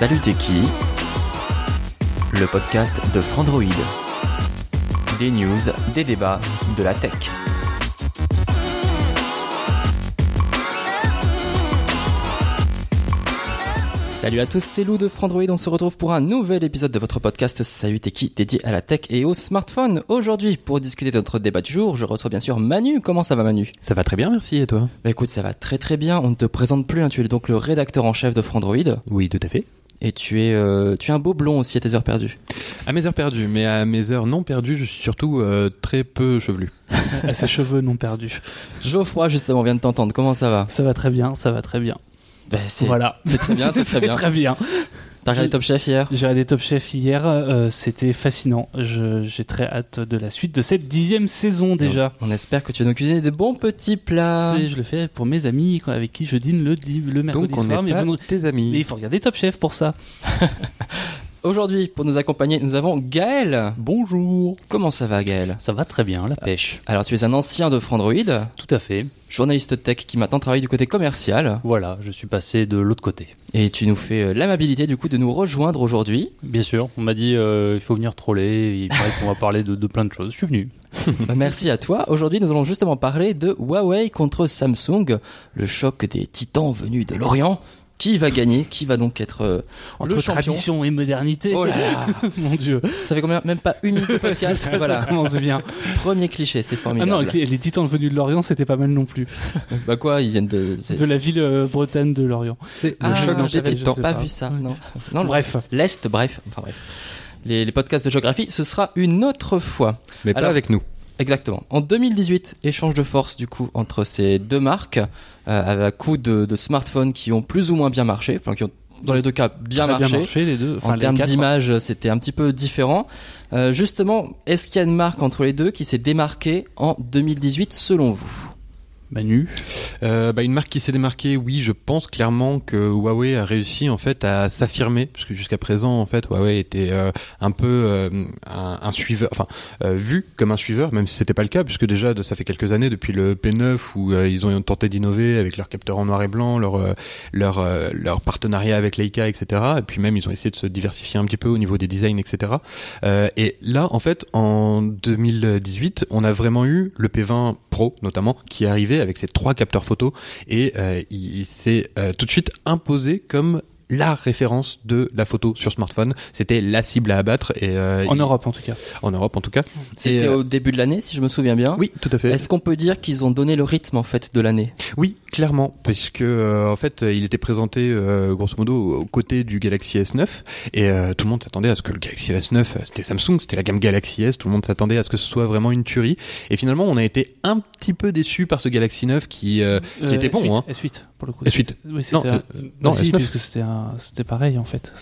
Salut t'es qui? Le podcast de Frandroid. Des news, des débats, de la tech. Salut à tous, c'est Lou de Frandroid. On se retrouve pour un nouvel épisode de votre podcast Salut t'es qui? Dédié à la tech et au smartphone. Aujourd'hui, pour discuter de notre débat du jour, je reçois bien sûr Manu. Comment ça va Manu? Ça va très bien, merci. Et toi? Bah écoute, ça va très très bien. On ne te présente plus, hein. tu es donc le rédacteur en chef de Frandroid. Oui, tout à fait. Et tu es, euh, tu es un beau blond aussi à tes heures perdues. À mes heures perdues, mais à mes heures non perdues, je suis surtout euh, très peu chevelu. à ses cheveux non perdus. Geoffroy, justement, vient de t'entendre. Comment ça va? Ça va très bien, ça va très bien. Ben, c'est Voilà. c'est très bien, c'est très bien. très bien. T'as regardé Top Chef hier J'ai regardé Top Chef hier, euh, c'était fascinant. J'ai très hâte de la suite de cette dixième saison déjà. On espère que tu vas nous cuisiner des bons petits plats. Et je le fais pour mes amis quoi, avec qui je dîne le, le mercredi Donc on soir. n'est mais, pas vous- tes amis. mais il faut regarder Top Chef pour ça. Aujourd'hui, pour nous accompagner, nous avons Gaël. Bonjour. Comment ça va, Gaël? Ça va très bien, la pêche. Alors, tu es un ancien de Frandroid, Tout à fait. journaliste tech qui maintenant travaille du côté commercial, Voilà, je suis passé de l'autre côté. et tu nous fais euh, l'amabilité du coup de nous rejoindre aujourd'hui. Bien sûr, on m'a dit euh, il faut venir troller, il paraît qu'on va parler de, de plein de choses. Je suis venu. Merci à toi. Aujourd'hui, nous allons justement parler de Huawei contre Samsung, le choc des titans venus de l'Orient. Qui va gagner Qui va donc être euh, Entre le champion tradition et modernité. Oh là là Mon dieu. Ça fait combien? Même pas une minute de podcast. Ça, voilà. ça commence bien. Premier cliché, c'est Ah formidable. non, les, les titans venus de l'Orient, c'était pas mal non plus. Bah quoi Ils viennent de. De la ville euh, bretagne de l'Orient. C'est Ah, le choc non, des titans. pas, pas. vu ça, non. non Bref. L'Est, bref, enfin bref. Les, les podcasts de géographie, ce sera une autre fois. Mais pas avec nous. Exactement. En 2018, échange de force du coup entre ces deux marques, euh, à coup de, de smartphones qui ont plus ou moins bien marché, enfin qui ont dans les deux cas bien marché. bien marché les deux. Enfin, en termes d'image, c'était un petit peu différent. Euh, justement, est-ce qu'il y a une marque entre les deux qui s'est démarquée en 2018 selon vous? Manu. Euh, bah, une marque qui s'est démarquée, oui, je pense clairement que Huawei a réussi en fait à s'affirmer, parce que jusqu'à présent, en fait, Huawei était euh, un peu euh, un, un suiveur, enfin euh, vu comme un suiveur, même si c'était pas le cas, puisque déjà ça fait quelques années depuis le P9 où euh, ils ont tenté d'innover avec leur capteur en noir et blanc, leur euh, leur leur partenariat avec Leica, etc. Et puis même ils ont essayé de se diversifier un petit peu au niveau des designs, etc. Et là, en fait, en 2018, on a vraiment eu le P20 Pro, notamment, qui est arrivé avec ses trois capteurs photo et euh, il, il s'est euh, tout de suite imposé comme la référence de la photo sur smartphone. C'était la cible à abattre et euh, En Europe en tout cas. en Europe en tout cas. C'était euh, au début de l'année, si je me souviens bien. Oui, tout à fait. Est-ce qu'on peut dire qu'ils ont donné le rythme en fait de l'année? Oui, clairement, parce que euh, en fait, il était présenté euh, grosso modo aux côtés du Galaxy S9 et euh, tout le monde s'attendait à ce que le Galaxy S9, euh, c'était Samsung, c'était la gamme Galaxy S, tout le monde s'attendait à ce que ce soit vraiment une tuerie. Et finalement, on a été un petit peu déçu par ce Galaxy 9 qui euh, qui Euh, était bon. S8, Hein. S8 pour le coup. S8. C'était- Oui, c'était Non, un- euh, non, Bah si, S9. puisque c'était un- c'était pareil en fait.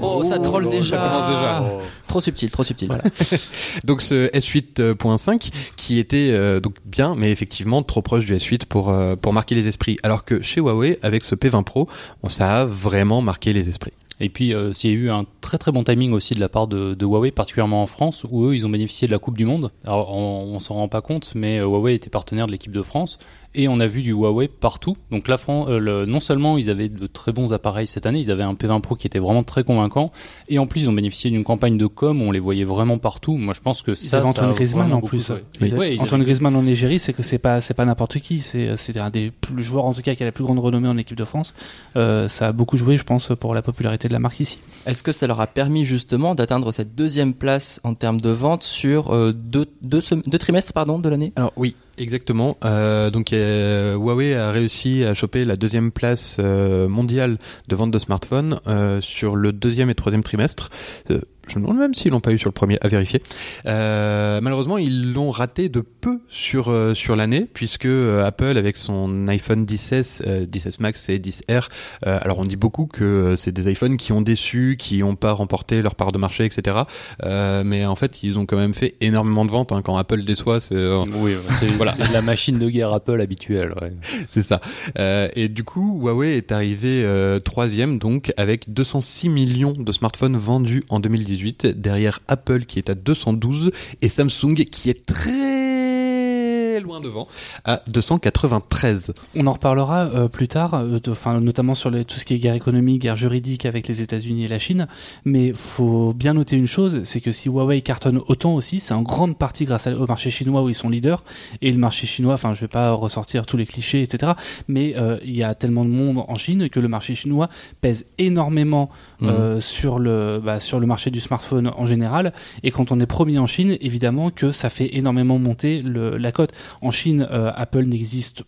Oh, ça troll déjà. commence déjà. Trop subtil, trop subtil. Voilà. Donc ce S8.5 qui était euh, donc bien, mais effectivement trop proche du S8 pour euh, pour marquer les esprits. Alors que chez Huawei, avec ce P20 Pro, on ça a vraiment marqué les esprits. Et puis, euh, s'il y a eu un très très bon timing aussi de la part de, de Huawei, particulièrement en France, où eux, ils ont bénéficié de la Coupe du Monde. Alors, on, on s'en rend pas compte, mais euh, Huawei était partenaire de l'équipe de France. Et on a vu du Huawei partout. Donc la Fran- euh, le- non seulement ils avaient de très bons appareils cette année, ils avaient un P20 Pro qui était vraiment très convaincant, et en plus ils ont bénéficié d'une campagne de com où on les voyait vraiment partout. Moi je pense que Ils ça, avaient ça Antoine a Griezmann en beaucoup plus. Ils Ouais, avaient- ils Antoine avaient- Griezmann en Égérie, c'est que c'est pas c'est pas n'importe qui. C'est c'est un des plus joueurs en tout cas qui a la plus grande renommée en équipe de France. Euh, ça a beaucoup joué, je pense, pour la popularité de la marque ici. Est-ce que ça leur a permis justement d'atteindre cette deuxième place en termes de vente sur euh, deux, deux, deux trimestres pardon, de l'année? Alors oui, exactement. Euh, donc euh, Huawei a réussi à choper la deuxième place euh, mondiale de vente de smartphones euh, sur le deuxième et troisième trimestre. Euh, Je me demande même s'ils l'ont pas eu sur le premier, à vérifier. Euh, malheureusement, ils l'ont raté de peu sur euh, sur l'année, puisque euh, Apple, avec son iPhone 10s, euh, 10s Max et 10R, euh, alors on dit beaucoup que euh, c'est des iPhones qui ont déçu, qui n'ont pas remporté leur part de marché, etc. Euh, mais en fait, ils ont quand même fait énormément de ventes. hein. Quand Apple déçoit, c'est euh, Oui, Voilà. la machine de guerre Apple habituelle. Ouais. C'est ça. Euh, et du coup, Huawei est arrivé euh, troisième, donc avec 206 millions de smartphones vendus en 2018, derrière Apple qui est à 212 et Samsung qui est très loin devant à 293. On en reparlera euh, plus tard, euh, de- enfin notamment sur les- tout ce qui est guerre économique, guerre juridique avec les États-Unis et la Chine. Mais faut bien noter une chose, c'est que si Huawei cartonne autant aussi, c'est en grande partie grâce à- au marché chinois où ils sont leaders. Et le marché chinois, enfin je vais pas ressortir tous les clichés, etc. Mais euh, il y a tellement de monde en Chine que le marché chinois pèse énormément euh, sur le bah, sur le marché du smartphone en général. Et quand on est premier en Chine, évidemment que ça fait énormément monter le, la cote. En Chine, euh, Apple n'existe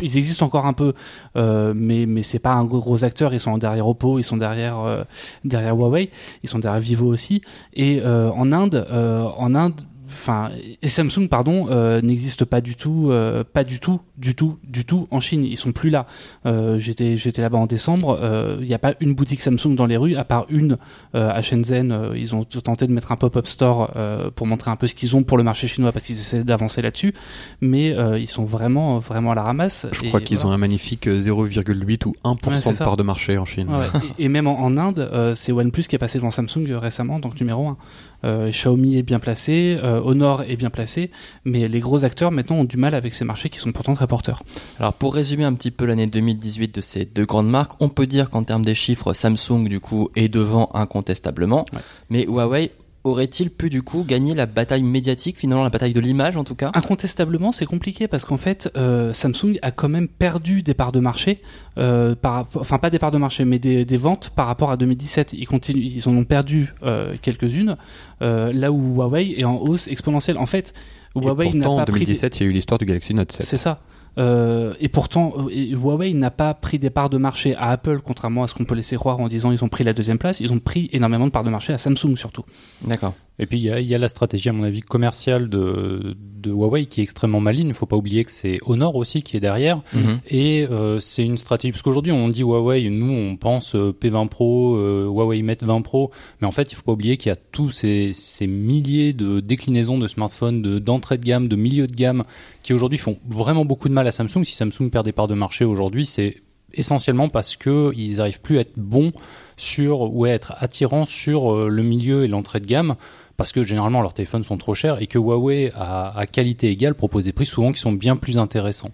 ils existent encore un peu, euh, mais mais c'est pas un gros, acteur. Ils sont derrière Oppo, ils sont derrière euh, derrière Huawei, ils sont derrière Vivo aussi. Et en Inde, en Inde, enfin, et Samsung, pardon, euh, n'existe pas du tout, euh, pas du tout, du tout, du tout en Chine. Ils sont plus là. Euh, j'étais j'étais là-bas en décembre. euh, Il n'y a pas une boutique Samsung dans les rues, à part une euh, à Shenzhen. euh, ils ont tenté de mettre un pop-up store euh, pour montrer un peu ce qu'ils ont pour le marché chinois parce qu'ils essaient d'avancer là-dessus. Mais euh, ils sont vraiment, vraiment à la ramasse. Je crois qu'ils voilà. ont un magnifique euh, 0,8 ou 1% Ouais, c'est de part de marché en Chine. Ouais, et, et même en, en Inde, euh, c'est OnePlus qui est passé devant Samsung euh, récemment, donc numéro 1. Euh, Xiaomi est bien placé, euh, Honor est bien placé, mais les gros acteurs maintenant ont du mal avec ces marchés qui sont pourtant très porteurs. Alors pour résumer un petit peu l'année 2018 de ces deux grandes marques, on peut dire qu'en termes des chiffres, Samsung du coup est devant incontestablement, Ouais. mais Huawei aurait-il pu du coup gagner la bataille médiatique, finalement la bataille de l'image en tout cas? Incontestablement, c'est compliqué parce qu'en fait, euh, Samsung a quand même perdu des parts de marché, euh, par, enfin pas des parts de marché, mais des, des ventes par rapport à 2017. Ils continuent, ils en ont perdu euh, quelques-unes, euh, là où Huawei est en hausse exponentielle. En fait, Huawei n'a pas en pris des- 2017, il y a eu l'histoire du Galaxy Note 7. C'est ça. Euh, et pourtant, euh, Huawei n'a pas pris des parts de marché à Apple, contrairement à ce qu'on peut laisser croire en disant ils ont pris la deuxième place. Ils ont pris énormément de parts de marché à Samsung surtout. D'accord. Et puis il y a, il y a la stratégie, à mon avis, commerciale de, de Huawei qui est extrêmement maligne. Il faut pas oublier que c'est Honor aussi qui est derrière. Mhm. Et euh, c'est une stratégie, parce qu'aujourd'hui on dit Huawei, nous on pense euh, P20 Pro, euh, Huawei Mate 20 Pro, mais en fait il faut pas oublier qu'il y a tous ces, ces milliers de déclinaisons de smartphones, de- d'entrée de, gamme, de milieu de gamme, qui aujourd'hui font vraiment beaucoup de mal à Samsung. Si Samsung perd des parts de marché aujourd'hui, c'est essentiellement parce que ils arrivent plus à être bons sur ou à être attirants sur le milieu et l'entrée de gamme parce que généralement leurs téléphones sont trop chers et que Huawei à, à qualité égale propose des prix souvent qui sont bien plus intéressants.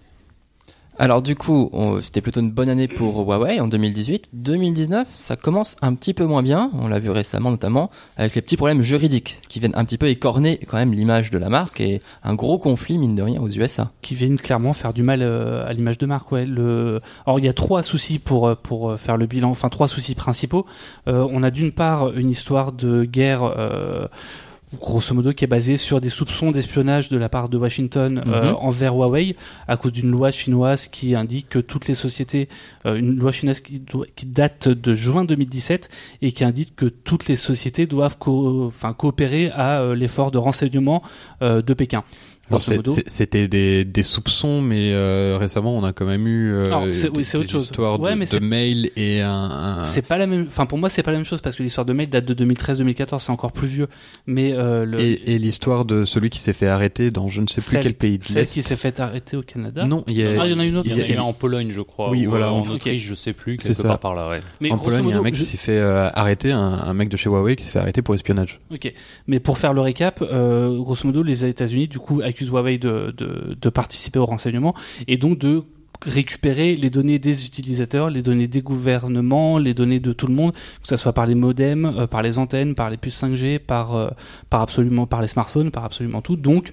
Alors du coup, c'était plutôt une bonne année pour Huawei en 2018. 2019, ça commence un petit peu moins bien. On l'a vu récemment notamment avec les petits problèmes juridiques qui viennent un petit peu écorner quand même l'image de la marque et un gros conflit mine de rien aux USA. qui viennent clairement faire du mal euh, à l'image de marque. Ouais. Le... Alors il y a trois soucis pour euh, pour euh, faire le bilan, enfin trois soucis principaux. Euh, on a d'une part une histoire de guerre. euh, Grosso modo, qui est basée sur des soupçons d'espionnage de la part de Washington euh, Mhm. envers Huawei à cause d'une loi chinoise qui indique que toutes les sociétés, euh, une loi chinoise qui, date de juin 2017 et qui indique que toutes les sociétés doivent co- coopérer à euh, l'effort de renseignement de Pékin. C'était des, des soupçons, mais euh, récemment, on a quand même eu euh, Alors, c'est- oui, des, c'est autre des chose. histoires Ouais, de, mais de mails et un... un- C'est pas la même. Enfin, pour moi, c'est pas la même chose parce que l'histoire de mail date de 2013-2014, c'est encore plus vieux. Mais euh, le, Et, et l'histoire de celui qui s'est fait arrêter dans je ne sais plus Celle- quel pays de celle qui s'est fait arrêter au Canada. Non, il y a, Ah, il y en a une autre. Il y en a, Ok. il y en a en Pologne, je crois. Oui, ou voilà, en en- Autriche, je sais plus, C'est quelque ça. part par là. Ouais. Mais en Pologne, il y a un mec je- qui s'est fait euh, arrêter, un, un mec de chez Huawei qui s'est fait arrêter pour espionnage. Ok, mais pour faire le récap, grosso modo, les États-Unis du coup Huawei de, de, de participer au renseignement et donc de récupérer les données des utilisateurs, les données des gouvernements, les données de tout le monde, que ce soit par les modems, euh, par les antennes, par les puces 5G, par euh, par absolument par les smartphones, par absolument tout. Donc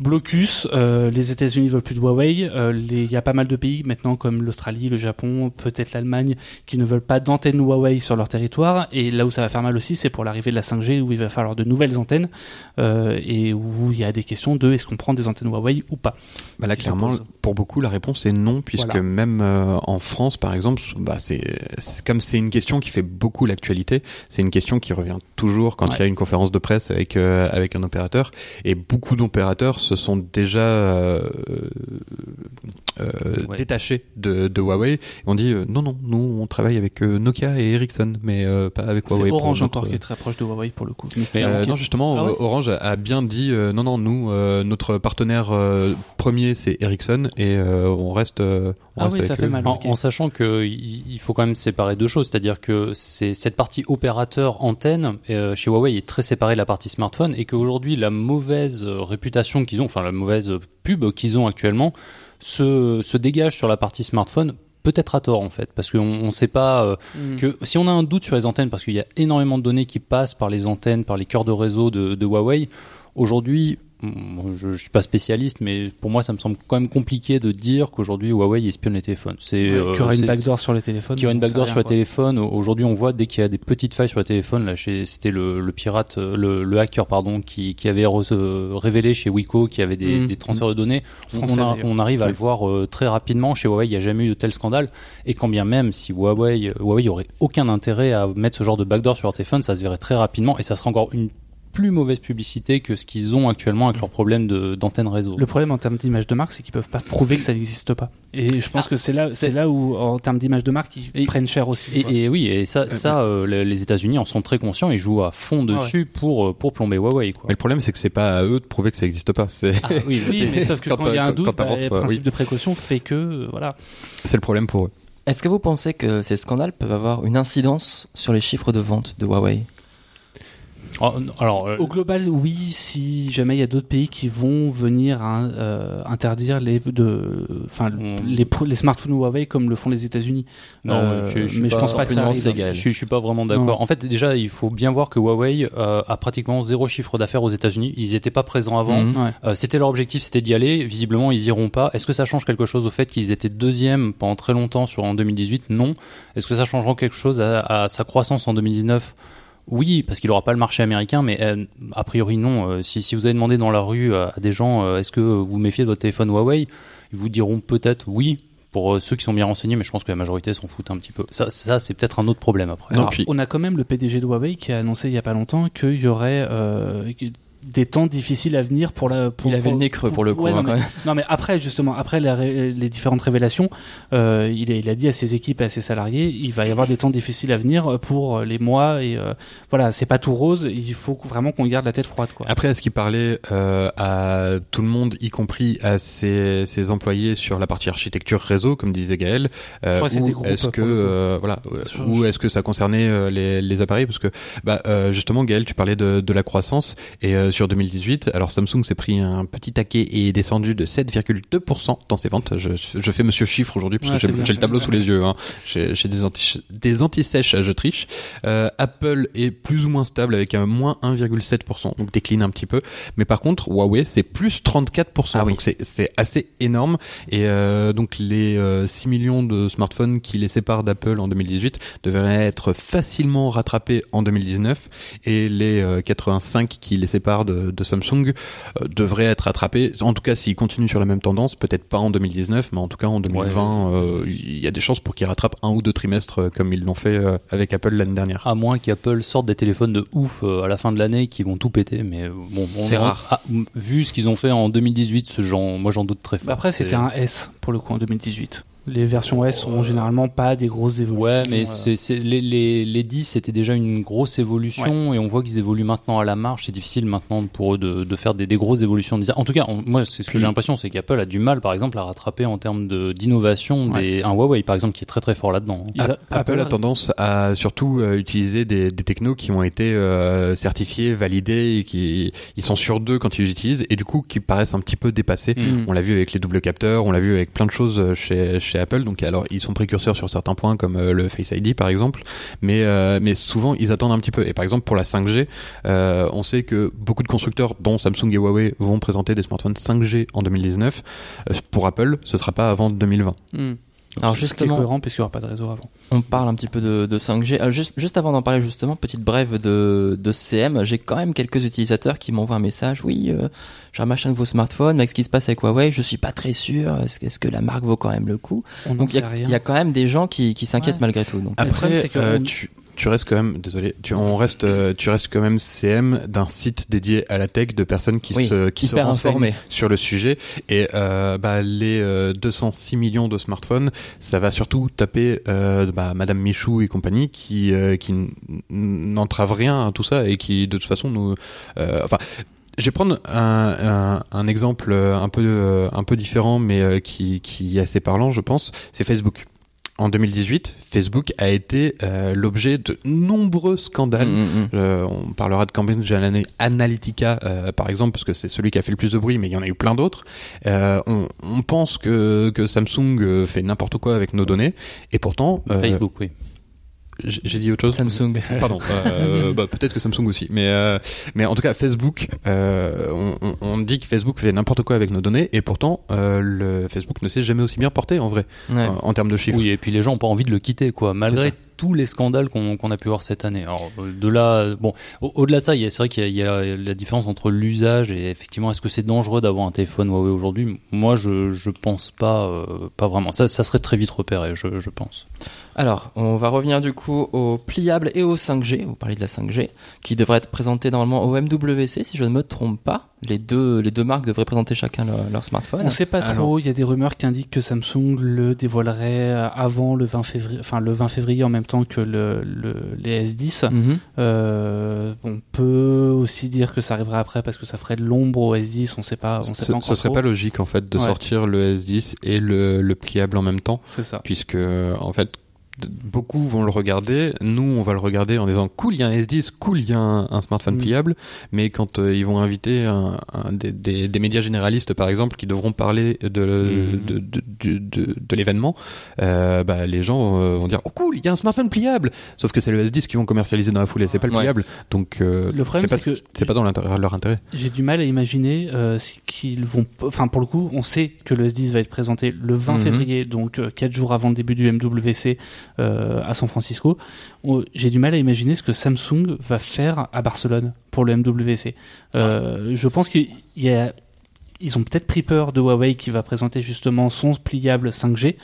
blocus. euh, les États-Unis veulent plus de Huawei. euh, les- Il y a pas mal de pays maintenant, comme l'Australie, le Japon, peut-être l'Allemagne, qui ne veulent pas d'antennes Huawei sur leur territoire. Et là où ça va faire mal aussi, c'est pour l'arrivée de la 5G, où il va falloir de nouvelles antennes euh, et où il y a des questions de est-ce qu'on prend des antennes Huawei ou pas. Bah là, clairement, pour beaucoup, la réponse est non, puisque Voilà. même en France, par exemple, bah, c'est comme c'est une question qui fait beaucoup l'actualité. C'est une question qui revient toujours quand Ouais. il y a une conférence de presse avec avec un opérateur. Et beaucoup d'opérateurs se sont déjà euh, euh, Ouais. détachés de, de Huawei et ont dit euh, non, non, nous on travaille avec euh, Nokia et Ericsson, mais euh, pas avec C'est Huawei. pour Orange notre- encore qui est très proche de Huawei pour le coup. Mais euh, non, justement, Ah ouais Orange a, a bien dit euh, non, non, nous, euh, notre partenaire euh, premier c'est Ericsson et euh, on reste. euh, on Ah reste oui, ça fait eux. mal. En, ok. en sachant que il il faut quand même séparer deux choses, c'est-à-dire que c'est cette partie opérateur antenne euh, chez Huawei est très séparée de la partie smartphone et qu'aujourd'hui la mauvaise réputation qu'ils ont, enfin la mauvaise pub qu'ils ont actuellement, se, se dégage sur la partie smartphone. Peut-être à tort en fait, parce qu'on ne sait pas euh, Mm. que si on a un doute sur les antennes, parce qu'il y a énormément de données qui passent par les antennes, par les cœurs de réseau de, de Huawei, aujourd'hui, je, je suis pas spécialiste, mais pour moi ça me semble quand même compliqué de dire qu'aujourd'hui Huawei espionne les téléphones. C'est Ouais, euh, qu'il y aurait une backdoor sur les téléphones. qu'il y aurait une backdoor sur le quoi. téléphone. Aujourd'hui, on voit dès qu'il y a des petites failles sur le téléphone, là, chez- c'était le, le pirate, le, le hacker, pardon, qui, qui avait euh, révélé chez Wiko qu'il y avait des, Mm. des transferts de données. On, Français, on a- d'ailleurs. on arrive à Oui. le voir euh, très rapidement. Chez Huawei, il n'y a jamais eu de tel scandale. Et quand bien même, si Huawei, Huawei aurait aucun intérêt à mettre ce genre de backdoor sur leur téléphone, ça se verrait très rapidement et ça serait encore une plus mauvaise publicité que ce qu'ils ont actuellement avec leurs problèmes de- d'antenne réseau. Le problème en termes d'image de marque, c'est qu'ils peuvent pas prouver que ça n'existe pas. Et je pense que c'est là, c'est c'est- là où, en termes d'image de marque, ils Et- prennent cher aussi. Et, et oui, et ça, ça euh, les- États-Unis en sont très conscients. Ils jouent à fond Ah dessus pour euh, pour plomber Huawei. Quoi. Mais le problème, c'est que c'est pas à eux de prouver que ça n'existe pas. Ah, oui, mais sauf que quand il y a un doute, bah, le principe oui. de précaution fait que, euh, voilà. c'est le problème pour eux. Est-ce que vous pensez que ces scandales peuvent avoir une incidence sur les chiffres de vente de Huawei? Alors, euh, Au global, oui, si jamais il y a d'autres pays qui vont venir hein, euh, interdire les, de, enfin, Mm. les, les smartphones Huawei comme le font les États-unis. non, Euh, je, je je pense pas que ça arrive. Gaël. Je, suis- je suis pas vraiment d'accord. En fait, déjà, il faut bien voir que Huawei euh, a pratiquement zéro chiffre d'affaires aux États-Unis. Ils n'étaient pas présents avant. Mhm. Ouais. Euh, c'était leur objectif, c'était d'y aller. Visiblement, ils iront pas. Est-ce que ça change quelque chose au fait qu'ils étaient deuxième pendant très longtemps sur en 2018 Non. Est-ce que ça changera quelque chose à, à sa croissance en 2019 oui, parce qu'il n'aura pas le marché américain, mais euh, a priori non. Euh, si, si vous avez demandé dans la rue euh, à des gens, euh, est-ce que vous méfiez de votre téléphone Huawei Ils vous diront peut-être oui, pour ceux qui sont bien renseignés, mais je pense que la majorité s'en foutent un petit peu. Ça, ça c'est peut-être un autre problème après. Non, Alors, puis- On a quand même le PDG de Huawei qui a annoncé il y a pas longtemps qu'il y aurait euh, des temps difficiles à venir pour la. Pour, Il avait le nez creux pour le coup, ouais, hein, non, quand mais, même. non, mais après justement, après la les différentes révélations, euh, il, a, il a dit à ses équipes et à ses salariés, il va y avoir des temps difficiles à venir pour les mois et euh, voilà, c'est pas tout rose. Il faut vraiment qu'on garde la tête froide, quoi. Après, est-ce qu'il parlait euh, à tout le monde, y compris à ses, ses employés sur la partie architecture réseau, comme disait Gaël euh, Ou est-ce que euh, voilà, euh, ou est-ce que ça concernait euh, les, les appareils Parce que bah, euh, justement, Gaël, tu parlais de, de la croissance et euh, sur 2018, alors Samsung s'est pris un petit taquet et est descendu de 7,2% dans ses ventes. Je, je fais Monsieur chiffre aujourd'hui parce que j'ai le tableau sous les yeux. Hein. J'ai des anti des anti-sèches, je triche. Euh, Apple est plus ou moins stable avec un moins 1,7%, donc décline un petit peu. Mais par contre, Huawei, c'est plus 34%. Ah. Donc c'est- c'est assez énorme. Et euh, donc les euh, 6 millions de smartphones qui les séparent d'Apple en 2018 devraient être facilement rattrapés en 2019. Et les euh, 85 qui les séparent de, de Samsung euh, devraient être rattrapés. En tout cas, s'ils continuent sur la même tendance, peut-être pas en 2019, mais en tout cas en 2020, euh, il y a des chances pour qu'ils rattrapent un ou deux trimestres euh, comme ils l'ont fait euh, avec Apple l'année dernière. À moins qu'Apple sorte des téléphones de ouf euh, à la fin de l'année qui vont tout péter, mais bon, on- C'est rare. ah, vu ce qu'ils ont fait en 2018, ce genre, moi j'en doute très fort. Bah après, C'est- c'était un S pour le coup en 2018. Les versions S sont généralement pas des grosses évolutions. Ouais, mais euh, c'est, c'est- les, les, les 10 c'était déjà une grosse évolution et on voit qu'ils évoluent maintenant à la marge. C'est difficile maintenant pour eux de, de faire des, des grosses évolutions. de. En tout cas, on- moi, c'est ce que j'ai l'impression, c'est qu'Apple a du mal, par exemple, à rattraper en termes de, d'innovation des, un Huawei, par exemple, qui est très très fort là-dedans. a- Apple a tendance à surtout euh, utiliser des, des technos qui ont été euh, certifiés, validés, et qui ils sont sûrs d'eux quand ils les utilisent, et du coup qui paraissent un petit peu dépassés. Mm. On l'a vu avec les doubles capteurs, on l'a vu avec plein de choses euh, chez, chez Apple. Donc alors ils sont précurseurs sur certains points comme euh, le Face ID par exemple, mais euh, mais souvent ils attendent un petit peu. Et par exemple pour la 5G, euh, on sait que beaucoup de constructeurs, dont Samsung et Huawei, vont présenter des smartphones 5G en 2019. Euh, pour Apple, ce sera pas avant 2020. Alors justement, cohérent puisqu'il n'y aura pas de réseau avant. on parle un petit peu de, de 5G. Euh, juste, juste avant d'en parler justement, petite brève de, de CM, j'ai quand même quelques utilisateurs qui m'envoient un message. Oui, euh, j'ai un de vos smartphones, mais avec ce qui se passe avec Huawei, je suis pas très sûr. Est-ce que, est-ce que la marque vaut quand même le coup On Donc il y, a- y quand même des gens qui, qui s'inquiètent Ouais. malgré tout. Donc, Après, c'est que euh, on- tu, tu restes quand même, désolé, tu, on reste, euh, tu restes quand même CM d'un site dédié à la tech de personnes qui Oui, se, qui se renseignent sur le sujet. Et euh, bah, les euh, 206 millions de smartphones, ça va surtout taper euh, bah, Madame Michou et compagnie qui, euh, qui n'entravent rien à tout ça et qui de toute façon nous, euh, enfin. Je vais prendre un, un, un exemple euh, un peu, euh, un peu différent, mais euh, qui, qui est assez parlant, je pense. C'est Facebook. En 2018, Facebook a été euh, l'objet de nombreux scandales. Mm, mm, mm. Euh, on parlera de Cambridge Ana- Analytica, euh, par exemple, parce que c'est celui qui a fait le plus de bruit, mais il y en a eu plein d'autres. On, on pense que, que Samsung fait n'importe quoi avec nos données, et pourtant, Facebook, oui. J'ai dit autre chose. Samsung. Pardon. euh, bah, peut-être que Samsung aussi, mais euh, mais en tout cas Facebook, euh, on, on- on dit que Facebook fait n'importe quoi avec nos données, et pourtant euh, le Facebook ne s'est jamais aussi bien porté en vrai, Ouais. en, en termes de chiffres. Oui, et puis les gens n'ont pas envie de le quitter, quoi, malgré. Tous les scandales qu'on a pu voir cette année. Alors, au-delà de ça, c'est vrai qu'il y, a- la différence entre l'usage et effectivement, est-ce que c'est dangereux d'avoir un téléphone Huawei aujourd'hui? Moi, je, je pense pas, euh, pas vraiment. Ça, ça serait très vite repéré, je, je pense. Alors, on va revenir du coup au pliable et au 5G. Vous parlez de la 5G, qui devrait être présentée normalement au MWC, si je ne me trompe pas. Les deux, les deux marques devraient présenter chacun leur, leur smartphone. On sait pas Alors- trop. Il y a des rumeurs qui indiquent que Samsung le dévoilerait euh, avant le 20 février, enfin le 20 février en même temps que le, le- les S10. Mhm. Euh, on peut aussi dire que ça arriverait après parce que ça ferait de l'ombre au S10. On sait pas. On sait Ce, pas encore ce serait trop. pas logique en fait de Ouais. sortir le S10 et le, le pliable en même temps. C'est ça. puisque en fait beaucoup vont le regarder nous on va le regarder en disant cool il y a un S10 cool il y a un, un smartphone Mm. pliable mais quand euh, ils vont inviter un, un- des, des- des médias généralistes par exemple qui devront parler de, Mm. de, de, de, de- de l'événement euh, bah, les gens euh, vont dire oh cool il y a un smartphone pliable sauf que c'est le S10 qu'ils vont commercialiser dans la foulée c'est pas le Ouais. pliable donc euh, Le problème, c'est que- ce- c'est pas dans l'intérêt- leur intérêt J'ai du mal à imaginer euh, si- qu'ils vont. Enfin, pour le coup, on sait que le S10 va être présenté le 20 Mhm. février, donc 4 jours avant le début du MWC euh, à San Francisco. J'ai du mal à imaginer ce que Samsung va faire à Barcelone pour le MWC. Euh, Je pense qu'il y a. Ils ont peut-être pris peur de Huawei qui va présenter justement son pliable 5G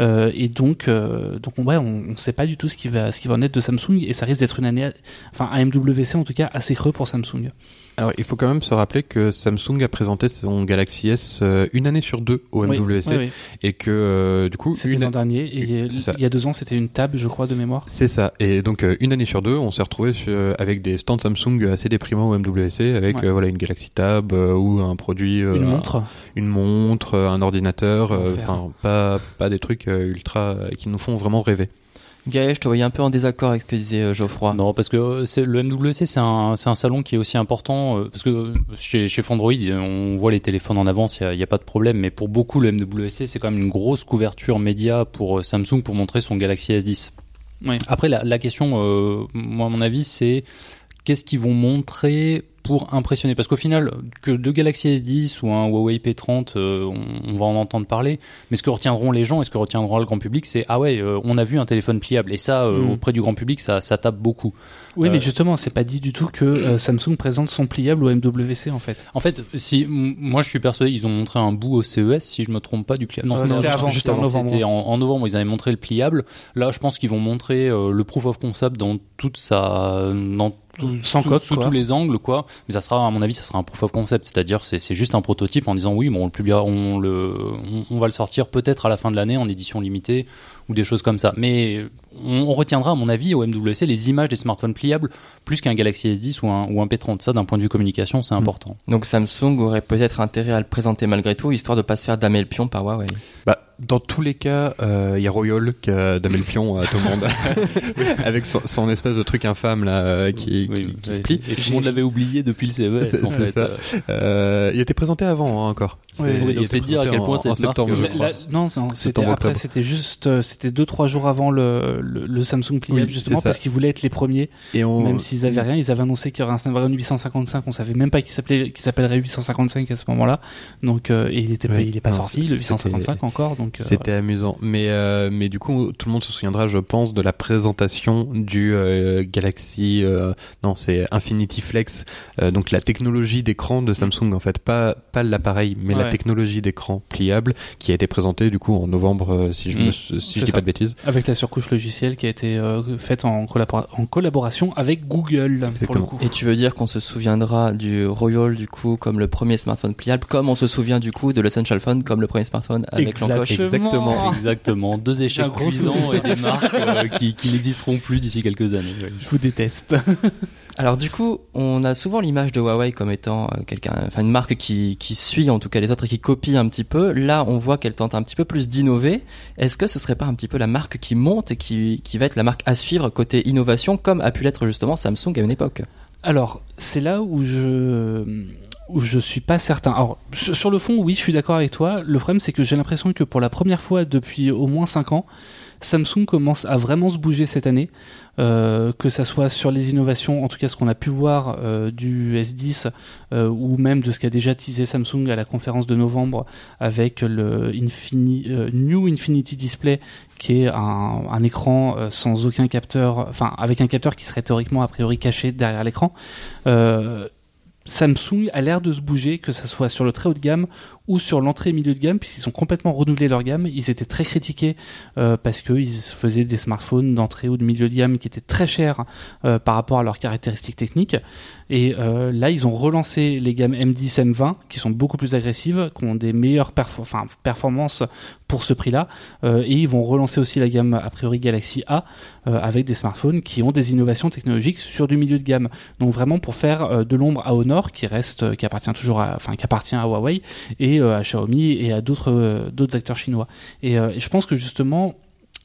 euh, et donc euh, donc ouais, on ne sait pas du tout ce qui va ce qui va en être de Samsung et ça risque d'être une année enfin un MWC en tout cas assez creux pour Samsung. alors il faut quand même se rappeler que Samsung a présenté son Galaxy S euh, une année sur deux au MWC oui, oui. et que du coup C'était l'an dernier et il y a deux ans c'était une table je crois de mémoire. C'est ça. Et donc une année sur deux, on s'est retrouvé avec des stands Samsung assez déprimants au MWC, avec Ouais. voilà une Galaxy Tab ou un produit, une un- montre. une montre, euh, un ordinateur, euh, enfin pas pas des trucs euh, ultra euh, qui nous font vraiment rêver. Gaël, je te voyais un peu en désaccord avec ce que disait Geoffroy. Non, parce que c'est le MWC, c'est un, c'est un salon qui est aussi important euh, parce que chez, chez Fandroid, on voit les téléphones en avance, il n'y a, pas de problème. Mais pour beaucoup, le MWC, c'est quand même une grosse couverture média pour Samsung pour montrer son Galaxy S10. Oui. Après, la, la question, euh, moi, à mon avis, c'est qu'est-ce qu'ils vont montrer pour impressionner Parce qu'au final, que de Galaxy S10 ou un Huawei P30, euh, on, on va en entendre parler. Mais ce que retiendront les gens et ce que retiendra le grand public, c'est ah ouais, euh, on a vu un téléphone pliable. Et ça, euh, Mm. auprès du grand public, ça, ça tape beaucoup. Oui Euh, mais justement c'est pas dit du tout que euh, Samsung présente son pliable au MWC en fait. En fait, si moi je suis persuadé, ils ont montré un bout au CES, si je me trompe pas, du pliable. Non, Euh, c'était avant, juste en novembre. En, en novembre, ils avaient montré le pliable. Là, je pense qu'ils vont montrer euh, le proof of concept dans toute sa, dans tout, Sans sous, coque, sous tous les angles, quoi. Mais ça sera, à mon avis, ça sera un proof of concept, c'est-à-dire c'est c'est juste un prototype en disant oui, bon, on le publiera, on le, on, on va le sortir peut-être à la fin de l'année en édition limitée ou des choses comme ça. Mais on, on retiendra, à mon avis, au MWC les images des smartphones pliables plus qu'un Galaxy S10 ou un, ou un P30. Ça, d'un point de vue communication, c'est important. Donc Samsung aurait peut-être intérêt à le présenter malgré tout, histoire de pas se faire damer le pion par Huawei. Bah, dans tous les cas, euh, il y a Royal qui a damé le pion à tout le monde. Avec son, son espèce de truc infâme là euh, qui, qui, Oui, qui oui. se plie. Et tout le monde l'avait oublié depuis le CES, C'est- en c'est fait. ça. Euh, il était présenté avant hein, encore. C'est- il était c'est dire à quel point en septembre, marque, je Mais crois. là- non, non, c'était Septembre, après, octobre. c'était juste, euh, c'était deux trois jours avant le, le, le Samsung pliable Oui, justement c'est parce qu'ils voulaient être les premiers, Et on... même s'ils avaient rien, ils avaient annoncé qu'il y aurait un Snapdragon 855, on savait même pas qu'il s'appellerait 855 à ce moment-là, donc euh, et il était, il est pas Non, sorti le 855 encore, donc euh, C'était amusant, mais euh, mais du coup tout le monde se souviendra, je pense, de la présentation du euh, Galaxy. euh, non, c'est Infinity Flex, euh, donc la technologie d'écran de Samsung en fait, pas pas l'appareil, mais la technologie d'écran pliable qui a été présentée du coup en novembre, euh, si je me Mm. si je dis ça. pas de bêtises. avec la surcouche logicielle qui a été euh, faite en, collabora- en collaboration avec Google pour le coup. Et tu veux dire qu'on se souviendra du Royal du coup comme le premier smartphone pliable, comme on se souvient du coup de l'Essential Phone comme le premier smartphone avec l'encoche? Exactement. Exactement, deux échecs cuisants et des marques euh, qui, qui n'existeront plus d'ici quelques années. oui. Je vous déteste. Alors du coup, on a souvent l'image de Huawei comme étant euh, quelqu'un, enfin une marque qui, qui suit en tout cas les autres et qui copie un petit peu. Là, on voit qu'elle tente un petit peu plus d'innover. Est-ce que ce serait pas un petit peu la marque qui monte et qui, qui va être la marque à suivre côté innovation, comme a pu l'être justement Samsung à une époque? Alors, c'est là où je je suis pas certain. Alors, sur le fond, oui, je suis d'accord avec toi. Le problème, c'est que j'ai l'impression que pour la première fois depuis au moins 5 ans, Samsung commence à vraiment se bouger cette année, euh, que ça soit sur les innovations, en tout cas ce qu'on a pu voir euh, du S10, euh, ou même de ce qu'a déjà teasé Samsung à la conférence de novembre avec le New Infinity Display, qui est un, un écran sans aucun capteur, enfin avec un capteur qui serait théoriquement a priori caché derrière l'écran. Samsung a l'air de se bouger, que ce soit sur le très haut de gamme ou sur l'entrée milieu de gamme, puisqu'ils ont complètement renouvelé leur gamme. Ils étaient très critiqués euh, parce qu'ils faisaient des smartphones d'entrée ou de milieu de gamme qui étaient très chers euh, par rapport à leurs caractéristiques techniques. Et euh, là, ils ont relancé les gammes M10, M20, qui sont beaucoup plus agressives, qui ont des meilleures performances pour ce prix-là. Et ils vont relancer aussi la gamme a priori Galaxy A avec des smartphones qui ont des innovations technologiques sur du milieu de gamme. Donc vraiment pour faire de l'ombre à Honor, qui reste, qui appartient toujours, à, enfin qui appartient à Huawei et euh, à Xiaomi et à d'autres euh, acteurs chinois. Euh, et je pense que justement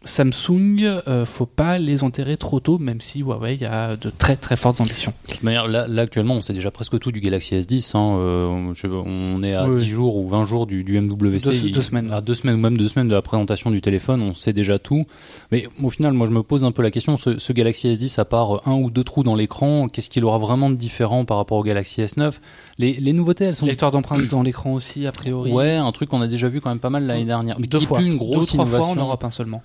Samsung, euh, faut pas les enterrer trop tôt, même si Huawei a de très très fortes ambitions. De toute manière, là, là, actuellement, on sait déjà presque tout du Galaxy S10. Hein, euh, je- on est à Oui. 10 jours ou 20 jours du, du MWC. Deux- deux semaines. À deux semaines ou même deux semaines de la présentation du téléphone, on sait déjà tout. Mais au final, moi, je me pose un peu la question, ce, ce Galaxy S10, à part un ou deux trous dans l'écran, qu'est-ce qu'il aura vraiment de différent par rapport au Galaxy S9 les, les nouveautés, elles sont... Lecteur d'empreintes dans l'écran aussi, a priori. Ouais, un truc qu'on a déjà vu quand même pas mal l'année dernière. Mais deux qui est fois. plus une Deux grosse trois fois en Europe un seulement.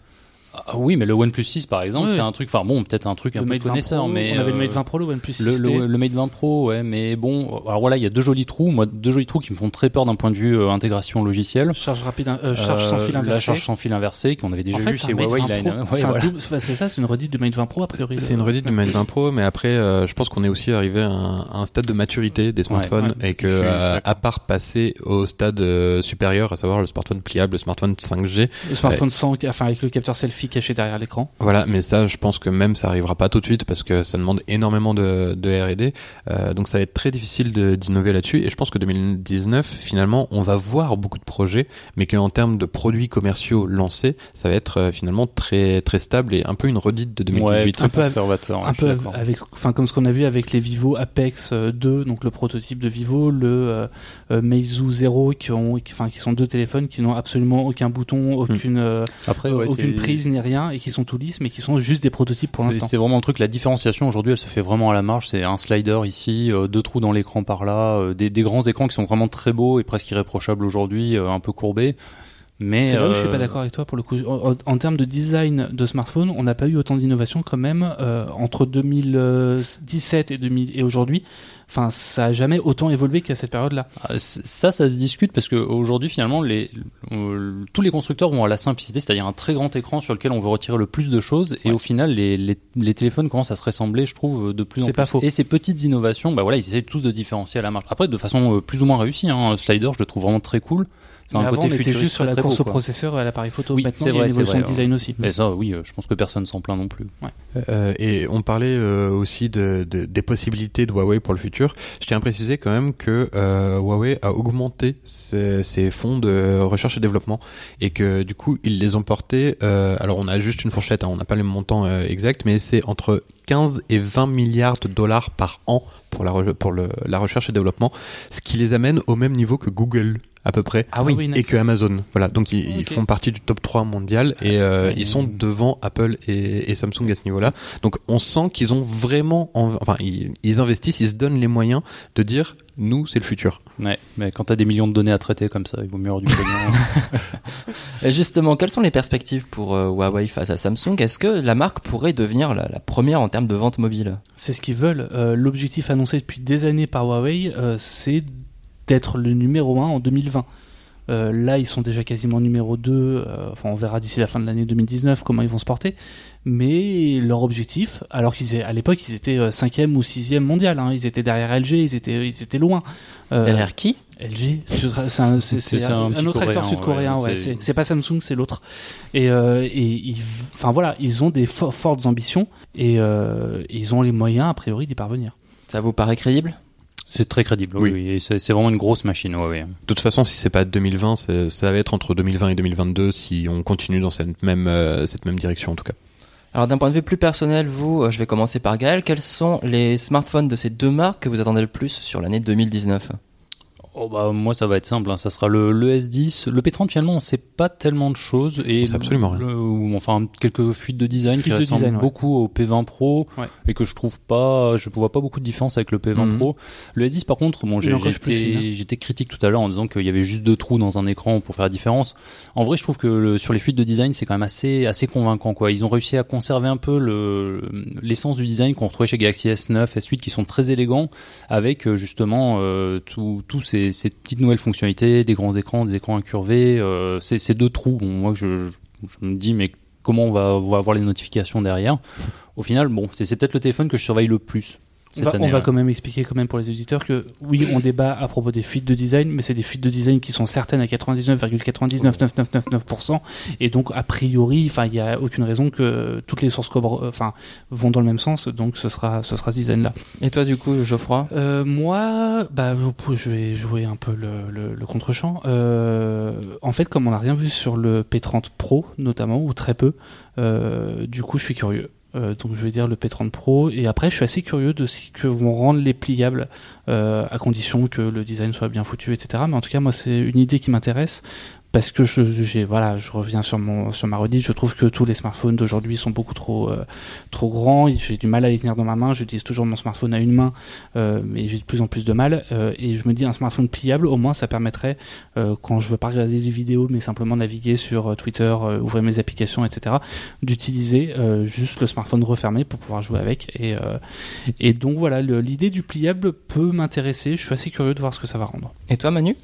Ah oui, mais le OnePlus 6 par exemple, Oui, c'est un truc, enfin bon, peut-être un truc un Le peu Mate 20 connaisseur, Pro, mais on avait le euh, Mate 20 Pro, le OnePlus 6 le, le, le Mate 20 Pro, ouais, mais bon, alors voilà, il y a deux jolis trous, moi, deux jolis trous qui me font très peur d'un point de vue euh, intégration logicielle. Charge rapide, euh, charge sans Euh, fil La inversé. charge sans fil inversé, qu'on avait déjà en fait, vu c'est chez Huawei. 20 il a Pro. une- ouais, C'est voilà. ça, c'est une redite de Mate 20 Pro a priori. C'est une redite du Mate 20 Pro, mais après, euh, je pense qu'on est aussi arrivé à un, à un stade de maturité des smartphones ouais. et que, euh, à part passer au stade euh, supérieur, à savoir le smartphone pliable, le smartphone 5G, Le smartphone sans, enfin avec le capteur selfie caché derrière l'écran. Voilà, mais ça, je pense que même ça arrivera pas tout de suite parce que ça demande énormément de, de R&D. Euh, donc ça va être très difficile d'innover là-dessus. Et je pense que 2019, finalement, on va voir beaucoup de projets, mais qu'en termes de produits commerciaux lancés, ça va être euh, finalement très très stable et un peu une redite de 2018. Ouais, Un peu conservateur. un peu d'accord. avec, enfin comme ce qu'on a vu avec les Vivo Apex euh, 2, donc le prototype de Vivo, le euh, euh, Meizu 0, qui ont, qui- enfin qui sont deux téléphones qui n'ont absolument aucun bouton, aucune, euh, Après, ouais, aucune prise rien, et qui sont tout lisses, mais qui sont juste des prototypes pour l'instant. c'est vraiment le truc, la différenciation aujourd'hui, elle se fait vraiment à la marge. C'est un slider ici, euh, deux trous dans l'écran par là, euh, des, des grands écrans qui sont vraiment très beaux et presque irréprochables aujourd'hui, euh, un peu courbés. Mais C'est là où je suis euh, pas d'accord avec toi pour le coup. En, en termes de design de smartphone, on n'a pas eu autant d'innovation quand même euh, entre 2017 et, 2000 et aujourd'hui. Enfin, ça a jamais autant évolué qu'à cette période-là. Ah, Ça, ça se discute parce qu'aujourd'hui, finalement, les, euh, tous les constructeurs vont à la simplicité, c'est-à-dire un très grand écran sur lequel on veut retirer le plus de choses. Et au final, les, les, les téléphones commencent à se ressembler, je trouve, de plus en C'est plus. pas faux. Et ces petites innovations, bah voilà, ils essaient tous de différencier à la marque. Après, de façon plus ou moins réussie. Hein. Slider, je le trouve vraiment très cool. C'est un avant, côté futuriste juste sur la course beau, au processeur et à l'appareil photo. Oui, Maintenant, c'est vrai, c'est vrai, de design ouais. aussi. Mais ça, oui, je pense que personne s'en plaint non plus. Euh, et on parlait euh, aussi de, de- des possibilités de Huawei pour le futur. Je tiens à préciser quand même que euh, Huawei a augmenté ses, ses fonds de recherche et développement et que du coup ils les ont portés. euh, alors on a juste une fourchette, hein, on n'a pas le montant euh, exact, mais c'est entre 15 et 20 milliards de dollars par an pour la, re- pour le, la recherche et développement, ce qui les amène au même niveau que Google à peu près Ah oui. nice. et que Amazon. Voilà, donc ils, font partie du top 3 mondial et euh, ils sont devant Apple et, et Samsung à ce niveau-là. Donc on sent qu'ils ont vraiment, en- enfin ils, ils investissent, ils se donnent les moyens de dire nous c'est le futur. Ouais, mais quand t'as des millions de données à traiter comme ça, il vaut mieux avoir du pognon. Justement, quelles sont les perspectives pour euh, Huawei face à Samsung? Est-ce que la marque pourrait devenir la, la première en termes de vente mobile? C'est ce qu'ils veulent. Euh, L'objectif annoncé depuis des années par Huawei, euh, c'est d'être le numéro 1 en 2020. Euh, là, ils sont déjà quasiment numéro 2. euh, enfin, on verra d'ici la fin de l'année 2019 comment ils vont se porter. Mais leur objectif, alors qu'ils à l'époque, ils étaient 5e ou 6e mondial. hein, ils étaient derrière LG, ils étaient, ils étaient loin. Euh, Derrière qui? LG, c'est un, autre acteur coréen, sud-coréen, ouais, ouais. c'est- pas Samsung, c'est l'autre. Et, euh, et ils, enfin voilà, ils ont des fo- fortes ambitions et euh, ils ont les moyens a priori d'y parvenir. Ça vous paraît crédible? C'est très crédible, oui. Oui. oui, et c'est vraiment une grosse machine, ouais, ouais. De toute façon, si c'est pas 2020, c'est- ça va être entre 2020 et 2022 si on continue dans cette même euh, cette même direction en tout cas. Alors d'un point de vue plus personnel, vous, euh, je vais commencer par Gaël, quels sont les smartphones de ces deux marques que vous attendez le plus sur l'année 2019 Oh bah moi ça va être simple, hein. ça sera le, le S10, le P30 finalement on sait pas tellement de choses et absolument rien. le- ou enfin quelques fuites de design qui de ressemblent design, ouais. beaucoup au P20 Pro Ouais. et que je trouve pas, je vois pas beaucoup de différence avec le P20 Mhm. Pro. Le S10 par contre, bon j'étais critique tout à l'heure en disant qu'il y avait juste deux trous dans un écran pour faire la différence. En vrai je trouve que le- sur les fuites de design c'est quand même assez assez convaincant quoi. Ils ont réussi à conserver un peu le l'essence du design qu'on retrouvait chez Galaxy S9, S8 qui sont très élégants avec euh, justement euh, tous tous ces, petites nouvelles fonctionnalités, des grands écrans, des écrans incurvés, euh, ces, deux trous. Moi, je, me dis, mais comment on va, on va avoir les notifications derrière? Au final, bon, c'est peut-être le téléphone que je surveille le plus cette va, année. on va ouais. quand même expliquer quand même pour les auditeurs que oui, on débat à propos des fuites de design, mais c'est des fuites de design qui sont certaines à 99,99999% et donc a priori, enfin il y a aucune raison que toutes les sources enfin vont dans le même sens, donc ce sera ce sera ce design là. Et toi du coup, Geoffroy? Euh, moi, bah, je vais jouer un peu le, le, le contre-champ. Euh, en fait, comme on n'a rien vu sur le P30 Pro, notamment, ou très peu, euh, du coup, je suis curieux. Euh, donc, je vais dire le P30 Pro. Et après, je suis assez curieux de ce que vont rendre les pliables, euh, à condition que le design soit bien foutu, etc. Mais en tout cas, moi, c'est une idée qui m'intéresse. Parce que je, j'ai, voilà, je reviens sur mon, sur ma redite. Je trouve que tous les smartphones d'aujourd'hui sont beaucoup trop, euh, trop grands. J'ai du mal à les tenir dans ma main. J'utilise toujours mon smartphone à une main euh, mais j'ai de plus en plus de mal. euh, et je me dis, un smartphone pliable, au moins, ça permettrait, euh, quand je veux pas regarder des vidéos, mais simplement naviguer sur euh, Twitter, euh, ouvrir mes applications, etc., d'utiliser euh, juste le smartphone refermé pour pouvoir jouer avec. Et, euh, donc voilà, l'idée du pliable peut m'intéresser. Je suis assez curieux de voir ce que ça va rendre. Et toi Manu?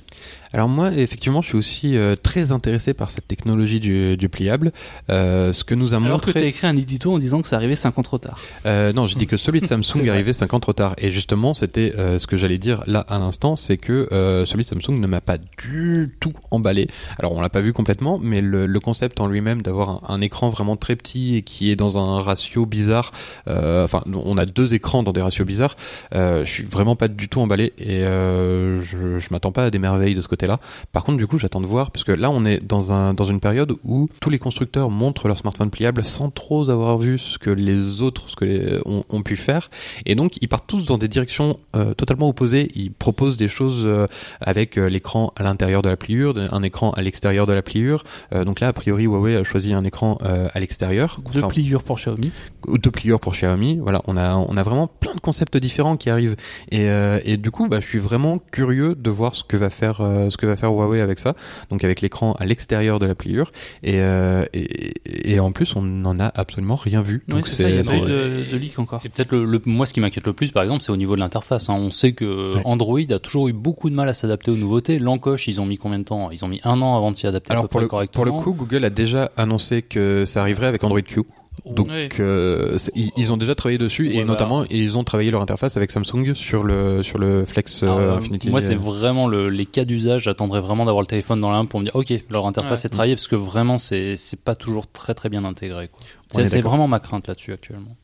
Alors moi, effectivement, je suis aussi euh, très intéressé par cette technologie du, du pliable. Euh, ce que nous a Alors que tu montré. as écrit un édito en disant que ça arrivait 5 ans trop tard. Euh, non, j'ai dit que celui de Samsung arrivait 5 ans trop tard. Et justement, c'était ce que j'allais dire là à l'instant, c'est que celui de Samsung ne m'a pas du tout emballé. Alors, on l'a pas vu complètement, mais le, le concept en lui-même d'avoir un, un écran vraiment très petit et qui est dans un ratio bizarre. Enfin, on a deux écrans dans des ratios bizarres. Je suis vraiment pas du tout emballé et je, je m'attends pas à des merveilles de ce côté-là. Par contre, du coup, j'attends de voir parce que là, on est dans un dans une période où tous les constructeurs montrent leur smartphone pliable sans trop avoir vu ce que les autres ce que les, ont, ont pu faire et donc ils partent tous dans des directions euh, totalement opposées. Ils proposent des choses euh, avec euh, l'écran à l'intérieur de la pliure, un écran à l'extérieur de la pliure. Donc là, a priori, Huawei a choisi un écran à l'extérieur. Deux pliures pour Xiaomi. deux pliures pour Xiaomi. Voilà, on a on a vraiment plein de concepts différents qui arrivent et et du coup, bah, je suis vraiment curieux de voir ce que va faire ce que va faire Huawei avec ça, donc avec l'écran à l'extérieur de la pliure. Et, euh, et, et en plus, on n'en a absolument rien vu. Oui, Donc c'est ça, il y a c'est- pas eu de, de leak encore. Et peut-être le, le- moi ce qui m'inquiète le plus par exemple c'est au niveau de l'interface. hein. On sait que Ouais. Android a toujours eu beaucoup de mal à s'adapter aux nouveautés. L'encoche ils ont mis combien de temps? Ils ont mis un an avant de s'y adapter à Alors peu pour près le, correctement. pour le coup, Google a déjà annoncé que ça arriverait avec Android Q. Donc Ouais. euh, ils, ils ont déjà travaillé dessus Ouais, et bah. notamment ils ont travaillé leur interface avec Samsung sur le sur le Flex euh, euh, Infinity. moi, c'est vraiment le, les cas d'usage. J'attendrai vraiment d'avoir le téléphone dans la main pour me dire, ok, leur interface Ouais. est travaillée parce que vraiment, c'est c'est pas toujours très très bien intégré. C'est vraiment ma crainte là-dessus actuellement.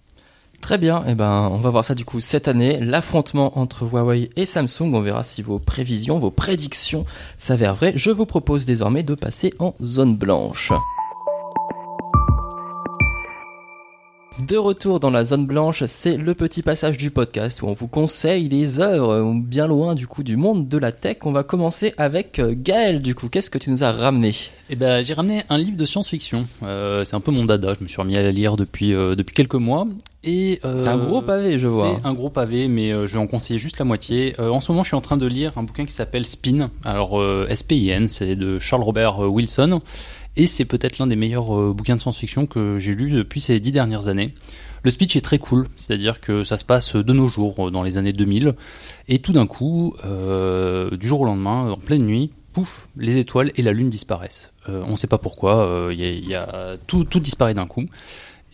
Très bien, et ben on va voir ça du coup cette année, l'affrontement entre Huawei et Samsung, on verra si vos prévisions, vos prédictions s'avèrent vraies. Je vous propose désormais de passer en zone blanche. De retour dans la zone blanche, c'est le petit passage du podcast où on vous conseille des œuvres bien loin du coup du monde de la tech. On va commencer avec euh, Gaël du coup. Qu'est-ce que tu nous as ramené? Eh ben, j'ai ramené un livre de science-fiction. Euh, c'est un peu mon dada. Je me suis remis à la lire depuis euh, depuis quelques mois. Et euh, C'est un gros pavé, je vois. C'est un gros pavé, mais euh, je vais en conseiller juste la moitié. Euh, en ce moment, je suis en train de lire un bouquin qui s'appelle Spin. Alors euh, S-P-I-N, c'est de Charles Robert euh, Wilson, et c'est peut-être l'un des meilleurs euh, bouquins de science-fiction que j'ai lu depuis ces dix dernières années. Le speech est très cool, c'est-à-dire que ça se passe de nos jours, euh, dans les années 2000, et tout d'un coup, euh, du jour au lendemain, en pleine nuit, pouf, les étoiles et la lune disparaissent. On ne sait pas pourquoi, euh, y a, tout disparaît d'un coup.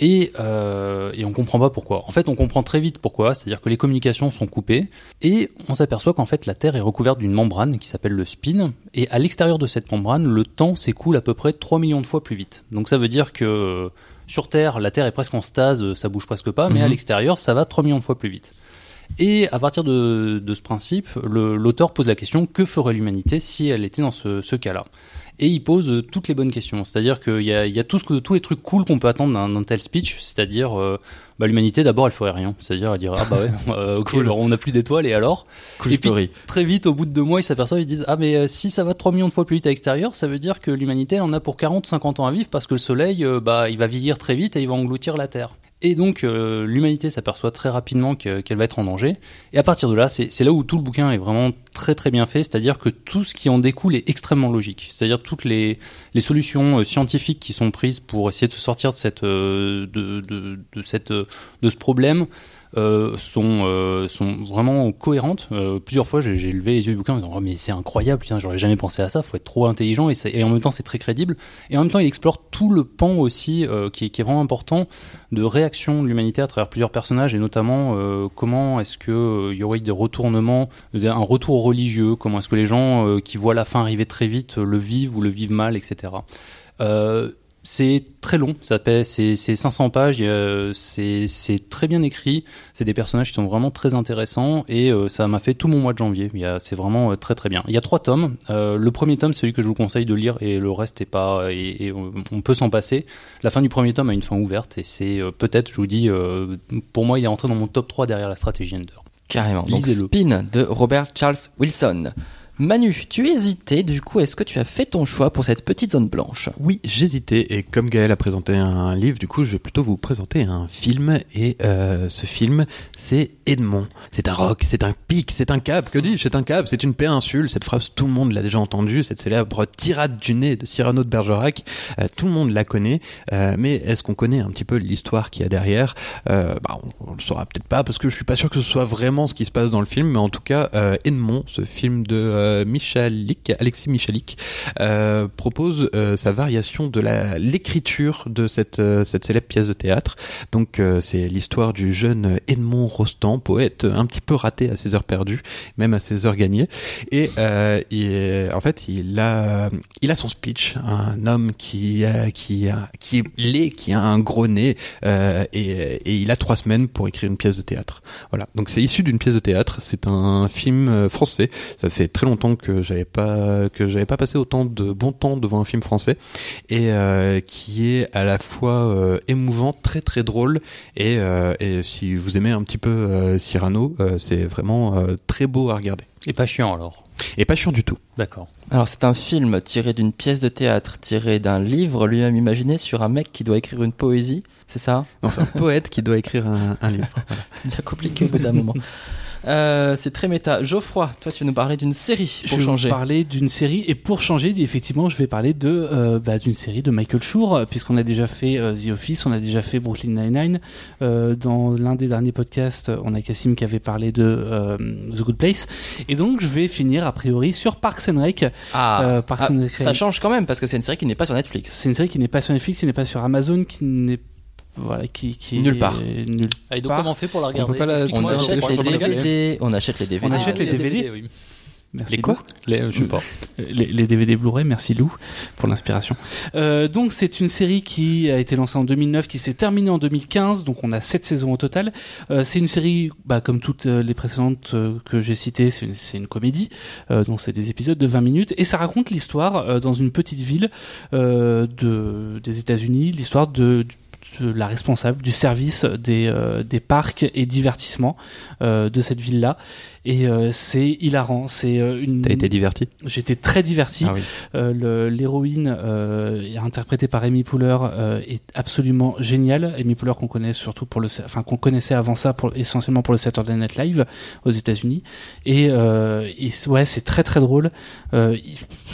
Et, euh, et on comprend pas pourquoi. En fait, on comprend très vite pourquoi, c'est-à-dire que les communications sont coupées et on s'aperçoit qu'en fait la Terre est recouverte d'une membrane qui s'appelle le spin et à l'extérieur de cette membrane, le temps s'écoule à peu près 3 millions de fois plus vite. Donc ça veut dire que sur Terre, la Terre est presque en stase, ça bouge presque pas, mais à Mhm. l'extérieur, ça va 3 millions de fois plus vite. Et à partir de, de ce principe, l'auteur pose la question que ferait l'humanité si elle était dans ce, ce cas-là? Et il pose euh, toutes les bonnes questions. C'est-à-dire qu'il y a, il y a tout ce que, tous les trucs cool qu'on peut attendre d'un tel speech. C'est-à-dire, euh, bah, l'humanité, d'abord, elle ferait rien. C'est-à-dire, elle dirait, ah bah ouais, euh, ok, Cool. alors on n'a plus d'étoiles, et alors Cool Et puis, story. Très vite, au bout de deux mois, ils s'aperçoivent, ils disent, ah mais euh, si ça va 3 millions de fois plus vite à l'extérieur, ça veut dire que l'humanité en a pour 40, 50 ans à vivre parce que le soleil, bah, il va vieillir très vite et il va engloutir la Terre. Et donc, euh, l'humanité s'aperçoit très rapidement que- qu'elle va être en danger. Et à partir de là, c'est c'est là où tout le bouquin est vraiment très très bien fait, c'est-à-dire que tout ce qui en découle est extrêmement logique. C'est-à-dire toutes les, les solutions euh, scientifiques qui sont prises pour essayer de se sortir de cette, euh, de, de, de cette, euh, de ce problème euh, sont, euh, sont vraiment cohérentes. Euh, plusieurs fois, j'ai levé les yeux du bouquin en disant, oh, mais c'est incroyable, putain, j'aurais jamais pensé à ça, faut être trop intelligent et, en même temps c'est très crédible. Et en même temps, il explore tout le pan aussi qui, est- vraiment important de réaction de l'humanité à travers plusieurs personnages et notamment comment est-ce que il y aurait des retournements, un retour religieux, comment est-ce que les gens qui voient la fin arriver très vite le vivent ou le vivent mal, etc. c'est très long, ça c'est c'est 500 pages, c'est c'est très bien écrit, c'est des personnages qui sont vraiment très intéressants et euh, ça m'a fait tout mon mois de janvier. Il y a- C'est vraiment euh, très très bien. Il y a trois tomes. Euh, le premier tome, c'est celui que je vous conseille de lire et le reste est pas et, et on peut s'en passer. La fin du premier tome a une fin ouverte et c'est peut-être, je vous dis, pour moi, il est entré dans mon top 3 derrière la stratégie Ender. Carrément. Donc. Spin de Robert Charles Wilson. Manu, tu hésitais, du coup, est-ce que tu as fait ton choix pour cette petite zone blanche? Oui, j'hésitais et comme Gaël a présenté un livre, du coup, je vais plutôt vous présenter un film et euh, ce film, c'est Edmond. C'est un rock, c'est un pic, c'est un cap. Que dis-je C'est un cap, c'est une péninsule. Cette phrase, tout le monde l'a déjà entendue. Cette célèbre tirade du nez de Cyrano de Bergerac, euh, tout le monde la connaît. Euh, mais est-ce qu'on connaît un petit peu l'histoire qu'il y a derrière? Euh, bah, on, on le saura peut-être pas parce que je suis pas sûr que ce soit vraiment ce qui se passe dans le film. Mais en tout cas, euh, Edmond, ce film de euh, Michalik, Alexis Michalik, euh, propose euh, sa variation de l'écriture de cette euh, célèbre pièce de théâtre. Donc euh, c'est l'histoire du jeune Edmond Rostand, poète un petit peu raté à ses heures perdues, même à ses heures gagnées. Et euh, il- en fait, il a son speech, un homme qui qui est laid, qui a un gros nez, euh, et, et il a trois semaines pour écrire une pièce de théâtre. Voilà. Donc c'est issu d'une pièce de théâtre. C'est un film euh, français. Ça fait très longtemps que j'avais pas que j'avais pas passé autant de bon temps devant un film français et euh, qui est à la fois euh, émouvant, très très drôle et, euh, et si vous aimez un petit peu euh, Cyrano, euh, c'est vraiment euh, très beau à regarder Et pas chiant alors? et pas chiant du tout. D'accord. Alors, c'est un film tiré d'une pièce de théâtre, tiré d'un livre lui-même imaginé sur un mec qui doit écrire une poésie, c'est ça? Non, c'est un poète qui doit écrire un, un livre. C'est bien compliqué au bout d'un moment. Euh, c'est très méta. Geoffroy, toi, tu nous parler d'une série pour je changer. vais vous parler d'une série et pour changer, effectivement, je vais parler de euh, bah, d'une série de Michael Schur puisqu'on a déjà fait euh, The Office, on a déjà fait Brooklyn Nine-Nine. Dans l'un des derniers podcasts, on a Cassim qui avait parlé de The Good Place et donc je vais finir a priori sur Parks and Rec. Ah, Parks ah, and Rec- ça change quand même parce que c'est une série qui n'est pas sur Netflix. C'est une série qui n'est pas sur Netflix, qui n'est pas sur Amazon, qui n'est voilà, qui, qui est Nulle part. nulle Ah, et donc part. comment on fait pour la regarder peut pas la- On achète les. DVD. On achète les DVD. On achète les Ah, DVD. oui. Merci Les quoi. Les- Je sais pas. les, les DVD Blu-ray, merci Lou pour l'inspiration. Euh, donc c'est une série qui a été lancée en 2009, qui s'est terminée en 2015, donc on a sept saisons au total. Euh, c'est une série, bah, comme toutes euh, les précédentes que j'ai citées, c'est une, comédie, euh, donc c'est des épisodes de 20 minutes, et ça raconte l'histoire euh, dans une petite ville euh, de, des États-Unis, l'histoire de de la responsable du service des, euh, des parcs et divertissements euh, de cette ville-là. Et euh, c'est hilarant. C'est euh, une. T'as été diverti J'étais très diverti. Ah oui. Euh, L'héroïne euh, interprétée par Amy Poehler est absolument géniale. Amy Poehler qu'on connaît surtout pour le, enfin qu'on connaissait avant ça pour, essentiellement pour le Saturday Night Live aux États-Unis. Et, ouais, c'est très très drôle.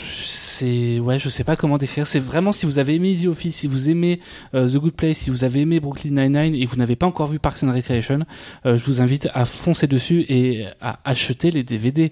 C'est ouais, je sais pas comment décrire. C'est vraiment si vous avez aimé Easy Office, si vous aimez The Good Place, si vous avez aimé Brooklyn Nine-Nine et vous n'avez pas encore vu Parks and Recreation, je vous invite à foncer dessus et à acheter les DVD.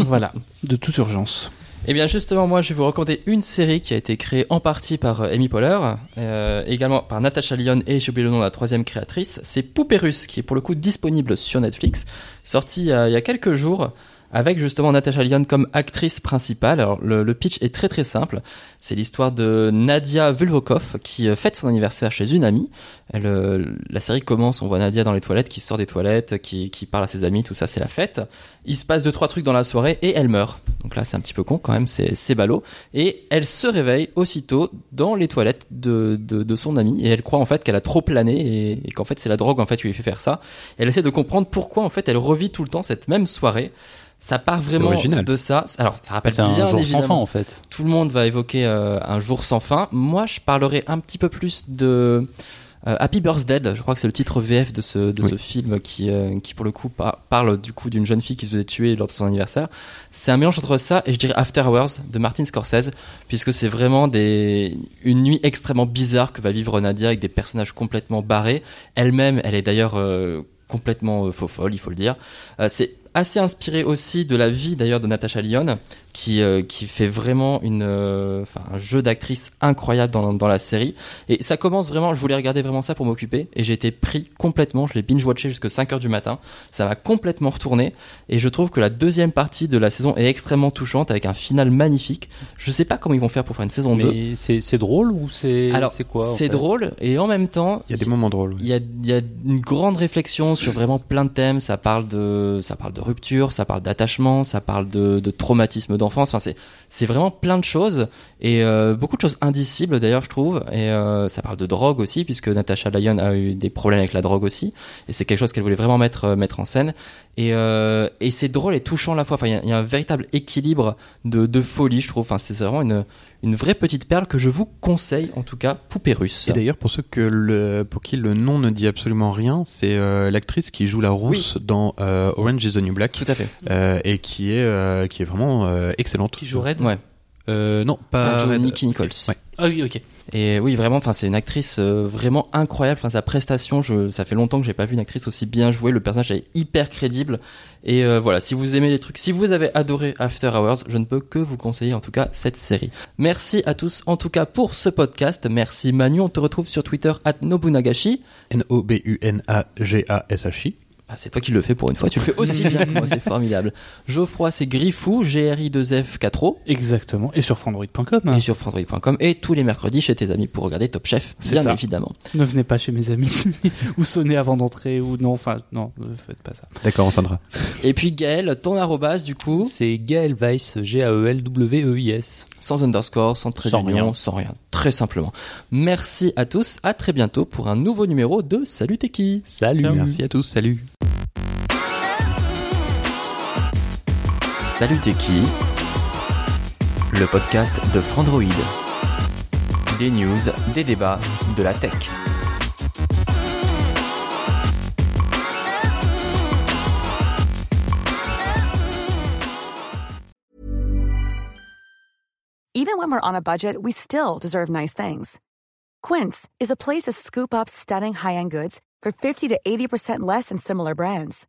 voilà, de toute urgence. Eh bien justement, moi je vais vous recommander une série qui a été créée en partie par euh, Amy Poehler, euh, également par Natasha Lyon et j'ai oublié le nom de la troisième créatrice. C'est Poupée Russe qui est pour le coup disponible sur Netflix, sorti il y a, il y a quelques jours avec justement Natasha Lyon comme actrice principale. Alors le, le pitch est très très simple. C'est l'histoire de Nadia Vulvokov qui euh, fête son anniversaire chez une amie. Elle, euh, la série commence, on voit Nadia dans les toilettes, qui sort des toilettes, qui, qui parle à ses amis, tout ça, c'est la fête. Il se passe deux trois trucs dans la soirée et elle meurt. Donc là, c'est un petit peu con quand même, c'est ballot. Et elle se réveille aussitôt dans les toilettes de, de, de son amie et elle croit en fait qu'elle a trop plané et, et qu'en fait c'est la drogue en fait qui lui fait faire ça. Elle essaie de comprendre pourquoi en fait elle revit tout le temps cette même soirée. Ça part vraiment de ça. Alors, ça rappelle bien un jour sans fin en fait. tout le monde va évoquer euh, un jour sans fin. Moi, je parlerai un petit peu plus de euh, Happy Birthday. Je crois que c'est le titre VF de ce de Oui. ce film qui euh, qui pour le coup par- parle du coup d'une jeune fille qui se faisait tuer lors de son anniversaire. C'est un mélange entre ça et je dirais After Hours de Martin Scorsese puisque c'est vraiment des une nuit extrêmement bizarre que va vivre Nadia avec des personnages complètement barrés. Elle-même, elle est d'ailleurs euh, complètement faux folle, il faut le dire. Euh, c'est assez inspiré aussi de la vie d'ailleurs de Natasha Lyon qui euh, qui fait vraiment une euh, enfin un jeu d'actrice incroyable dans dans la série et ça commence vraiment je voulais regarder vraiment ça pour m'occuper et j'ai été pris complètement je l'ai binge watché jusqu'à 5 heures du matin ça m'a complètement retourné et je trouve que la deuxième partie de la saison est extrêmement touchante avec un final magnifique je sais pas comment ils vont faire pour faire une saison 2 Mais c'est c'est drôle ou c'est alors c'est quoi c'est fait drôle et en même temps Il y a des moments drôles. oui. il y a, il y a une grande réflexion sur vraiment plein de thèmes. Ça parle de, ça parle de rupture, ça parle d'attachement, ça parle de, de traumatisme d'enfance. Enfin, c'est, vraiment plein de choses et euh, beaucoup de choses indicibles d'ailleurs, je trouve. Et euh, ça parle de drogue aussi, puisque Natasha Lyon a eu des problèmes avec la drogue aussi. Et c'est quelque chose qu'elle voulait vraiment mettre, euh, en scène. Et, c'est drôle et touchant à la fois. Enfin, il y a- il y, a un véritable équilibre de, de folie, je trouve. Enfin, c'est vraiment une, une vraie petite perle que je vous conseille, en tout cas, Poupée Russe. Et d'ailleurs, pour ceux que le, pour qui le nom ne dit absolument rien, c'est euh, l'actrice qui joue la rousse dans euh, Orange is the New Black Tout à fait. euh, et qui est, euh, qui est vraiment euh, excellente. Qui joue Red? Ouais. Euh, non, pas Red. Nikki Nichols. Ouais. Ah oui, ok. Et oui, vraiment, enfin, c'est une actrice euh, vraiment incroyable. Enfin, sa prestation, je, ça fait longtemps que j'ai pas vu une actrice aussi bien jouée. Le personnage est hyper crédible. Et euh, voilà, si vous aimez les trucs, si vous avez adoré After Hours, je ne peux que vous conseiller en tout cas cette série. Merci à tous en tout cas pour ce podcast. Merci Manu, on te retrouve sur Twitter at Nobunagashi. N-O-B-U-N-A-G-A-S-H-I. Ah, c'est toi qui le fais pour une fois, tu le fais aussi bien que moi, c'est formidable. Geoffroy, c'est Griffou, GRI2F4O. Exactement. Et sur frandroid.com. Et sur frandroid.com et tous les mercredis chez tes amis pour regarder Top Chef, C'est bien ça. évidemment. Ne venez pas chez mes amis ou sonnez avant d'entrer ou non. Enfin, non, ne faites pas ça. D'accord, on s'endra. Et puis Gaël, ton arrobase du coup, C'est Gaël Weiss, G-A-E-L-W-E-I-S. sans underscore, sans trait Sans rien. sans rien, très simplement. Merci à tous, à très bientôt pour un nouveau numéro de Salut T'es qui Salut. Merci à tous, salut. Salut qui? Le podcast de Frandroid. Des news, des débats, de la tech. Even when we're on a budget, we still deserve nice things. Quince is a place to scoop up stunning high-end goods for 50 to 80% less than similar brands.